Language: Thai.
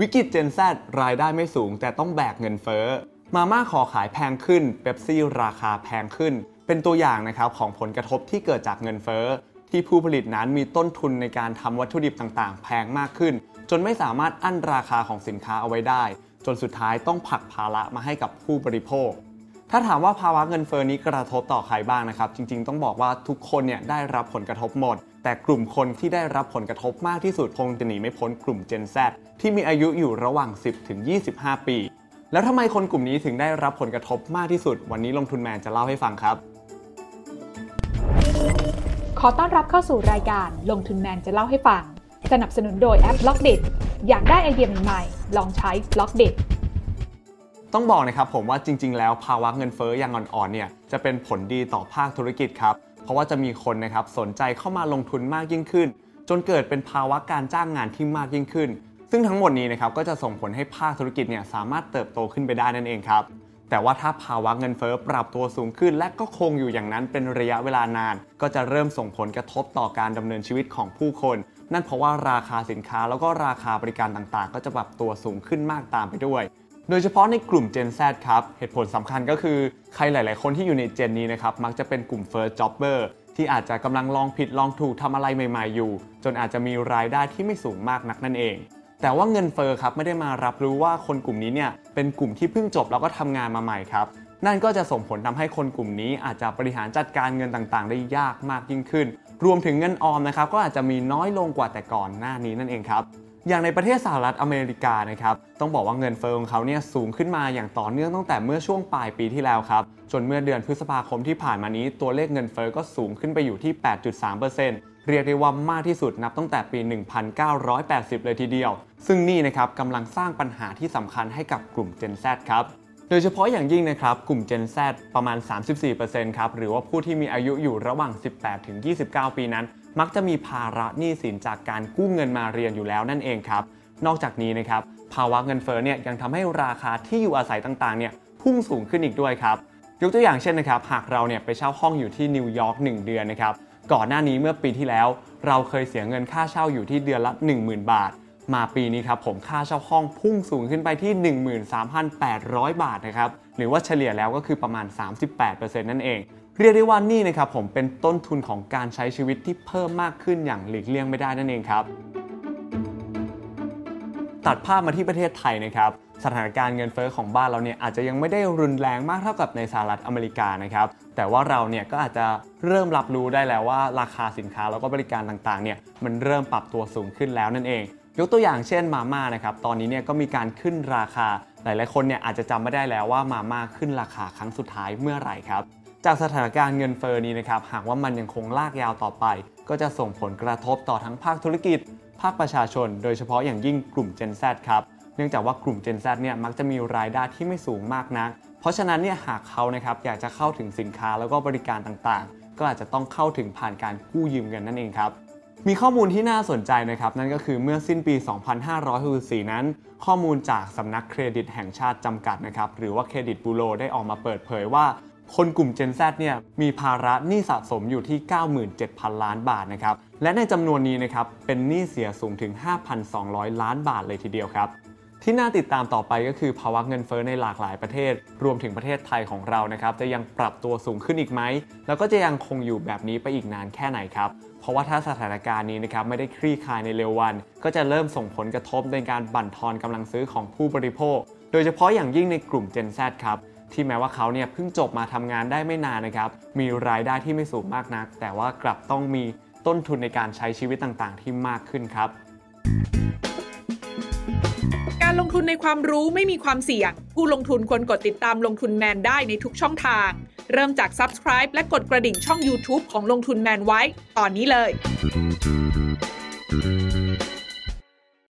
วิกฤต Gen Z รายได้ไม่สูง แต่ต้องแบกเงินเฟ้อ มาม่าขอขายแพงขึ้นเบปซี่ราคาแพงขึ้น เป็นตัวอย่างนะครับของผลกระทบที่เกิดจากเงินเฟ้อ ที่ผู้ผลิตนั้นมีต้นทุนในการทำวัตถุดิบต่างๆ แพงมากขึ้น จนไม่สามารถอั้นราคาของสินค้าเอาไว้ได้ จนสุดท้ายต้องผลักภาระมาให้กับผู้บริโภค ถ้าถามว่าภาวะเงินเฟ้อนี้กระทบต่อใครบ้างนะครับ จริง ๆ ต้องบอกว่าทุกคนเนี่ยได้รับผลกระทบหมด แต่กลุ่มคนที่ได้รับผลกระทบมากที่สุดคงจะหนีไม่พ้นกลุ่ม Gen Z ที่มีอายุอยู่ระหว่าง 10 ถึง 25 ปี แล้วทำไมคนกลุ่มนี้ถึงได้รับผลกระทบมากที่สุด วันนี้ลงทุนแมนจะเล่าให้ฟังครับ ขอต้อนรับเข้าสู่รายการลงทุนแมนจะเล่าให้ฟัง สนับสนุนโดยแอป Blockdit อยากได้ไอเดียใหม่ๆลองใช้ Blockdit ต้องบอกนะครับผมว่าจริง ๆ แล้วภาวะเงินเฟ้ออย่างอ่อนๆเนี่ยจะเป็นผลดีต่อภาคธุรกิจครับ เพราะว่าจะมีคนนะครับสนใจเข้ามาลงทุนมากยิ่งขึ้น จนเกิดเป็นภาวะการจ้างงานที่มากยิ่งขึ้น ซึ่งทั้งหมดนี้นะครับก็จะส่งผลให้ภาคธุรกิจเนี่ยสามารถเติบโตขึ้นไปได้นั่นเองครับแต่ว่าถ้าภาวะเงินเฟ้อปรับตัวสูงขึ้น และก็คงอยู่อย่างนั้นเป็นระยะเวลานาน ก็จะเริ่มส่งผลกระทบต่อการดำเนินชีวิตของผู้คน นั่นเพราะว่าราคาสินค้าแล้วก็ราคาบริการต่างๆ ก็จะปรับตัวสูงขึ้นมากตามไปด้วย โดยเฉพาะในกลุ่ม Gen Z ครับ เหตุผลสำคัญก็คือใครหลาย ๆ คนที่อยู่ในเจนนี้นะครับ มักจะเป็นกลุ่ม First Jobber ที่อาจจะกำลังลองผิดลองถูกทำอะไรใหม่ ๆ อยู่ จนอาจจะมีรายได้ที่ไม่สูงมากนักนั่นเอง แต่ว่าเงินเฟอ้อครับไม่ได้มารับรู้ว่าคนกลุ่มนี้เนี่ยเป็นกลุ่มที่เพิ่งจบแล้วก็ทำงานมาใหม่ครับ นั่นก็จะส่งผลทำให้คนกลุ่มนี้อาจจะบริหารจัดการเงินต่าง ๆ ได้ยากมากยิ่งขึ้น รวมถึงเงินออมนะครับก็อาจจะมีน้อยลงกว่าแต่ก่อนหน้านี้นั่นเองครับ อย่างในประเทศสหรัฐอเมริกานะครับต้องบอกว่าเงินเฟ้อของเขาเนี่ยสูงขึ้นมาอย่างต่อเนื่องตั้งแต่เมื่อช่วงปลายปีที่แล้วครับจนเมื่อเดือนพฤษภาคมที่ผ่านมานี้ตัวเลขเงินเฟ้อก็สูงขึ้นไปอยู่ที่ 8.3%เรียกได้ว่ามากที่สุดนับตั้งแต่ปี 1980 เลยทีเดียว ซึ่งนี่นะครับกำลังสร้างปัญหาที่สำคัญให้กับกลุ่ม Gen Z ครับ โดยเฉพาะอย่างยิ่งนะครับ กลุ่ม Gen Z ประมาณ 34%ครับ หรือว่าผู้ที่มีอายุอยู่ระหว่าง 18-29 ปีนั้น มักจะมีภาระหนี้สินจากการกู้เงินมาเรียนอยู่แล้วนั่นเองครับ นอกจากนี้นะครับภาวะเงินเฟ้อเนี่ยยังทำให้ราคาที่อยู่อาศัยต่างๆเนี่ยพุ่งสูงขึ้นอีกด้วยครับยกตัวอย่างเช่นนะครับหากเราเนี่ยไปเช่าห้องอยู่ที่นิวยอร์ก1เดือนนะครับก่อนหน้านี้เมื่อปีที่แล้ว เราเคยเสียเงินค่าเช่าอยู่ที่เดือนละ 10,000 บาท มาปีนี้ครับผมค่าเช่าห้องพุ่งสูงขึ้นไปที่ 13,800 บาทนะครับหรือว่าเฉลี่ยแล้วก็คือประมาณ 38%นั่นเอง เรียกได้ว่านี่นะครับผมเป็นต้นทุนของการใช้ชีวิตที่เพิ่มมากขึ้นอย่างหลีกเลี่ยงไม่ได้นั่นเองครับ ตัดภาพมาที่ประเทศไทยนะครับสถานการณ์เงินเฟอ้อของบ้านเราเนี่ยอาจจะยังไม่ได้รุนแรงมากเท่ากับในสหรัฐอเมริกานะครับแต่ว่าเราเนี่ยก็อาจจะเริ่มรับรู้ได้แล้วว่าราคาสินค้าแล้วก็บริการต่างๆเนี่ยมันเริ่มปรับตัวสูงขึ้นแล้วนั่นเอง ยกตัวอย่างเช่นมาม่านะครับตอนนี้เนี่ยก็มีการขึ้นราคา หลายๆคนเนี่ยอาจจะจำไม่ได้แล้วว่ามาม่าขึ้นราคาครั้งสุดท้ายเมื่อไหร่ครับ จากสถานการณ์เงินเฟอ้อนี้นะครับหากว่ามันยังคงลากยาวต่อไป ก็จะส่งผลกระทบต่อทั้งภาคธุรกิจ ภาคประชาชน โดยเฉพาะอย่างยิ่งกลุ่ม Gen Z ครับเนื่องจากว่ากลุ่ม Gen Z เนี่ยมักจะมีรายได้ที่ไม่สูงมากนัก เพราะฉะนั้นเนี่ยหากเขานะครับอยากจะเข้าถึงสินค้าแล้วก็บริการต่างๆ ก็อาจจะต้องเข้าถึงผ่านการกู้ยืมเงินนั่นเองครับมีข้อมูลที่น่าสนใจนะครับ นั่นก็คือเมื่อสิ้นปี 2564 นั้น ข้อมูลจากสำนักเครดิตแห่งชาติจำกัดนะครับ หรือว่าเครดิตบูโรได้ออกมาเปิดเผยว่า คนกลุ่ม Gen Z เนี่ยมีภาระหนี้สะสมอยู่ที่ 97,000 ล้านบาทนะครับ และในจำนวนนี้นะครับเป็นหนี้เสียสูงถึง 5,200 ล้านบาทเลยทีเดียวครับที่น่าติดตามต่อไปก็คือภาวะเงินเฟ้อในหลากหลายประเทศ รวมถึงประเทศไทยของเรานะครับ จะยังปรับตัวสูงขึ้นอีกไหม แล้วก็จะยังคงอยู่แบบนี้ไปอีกนานแค่ไหนครับ เพราะว่าถ้าสถานการณ์นี้นะครับไม่ได้คลี่คลายในเร็ววัน ก็จะเริ่มส่งผลกระทบในการบั่นทอนกำลังซื้อของผู้บริโภค โดยเฉพาะอย่างยิ่งในกลุ่ม Gen Z ครับ ที่แม้ว่าเขาเนี่ยเพิ่งจบมาทำงานได้ไม่นานนะครับ มีรายได้ที่ไม่สูงมากนัก แต่ว่ากลับต้องมีต้นทุนในการใช้ชีวิตต่างๆ ที่มากขึ้นครับ การลงทุนในความรู้ไม่มีความเสี่ยง ผู้ลงทุนควรกดติดตามลงทุนแมนได้ในทุกช่องทาง เริ่มจาก Subscribe และกดกระดิ่งช่อง YouTube ของลงทุนแมนไว้ ตอนนี้เลย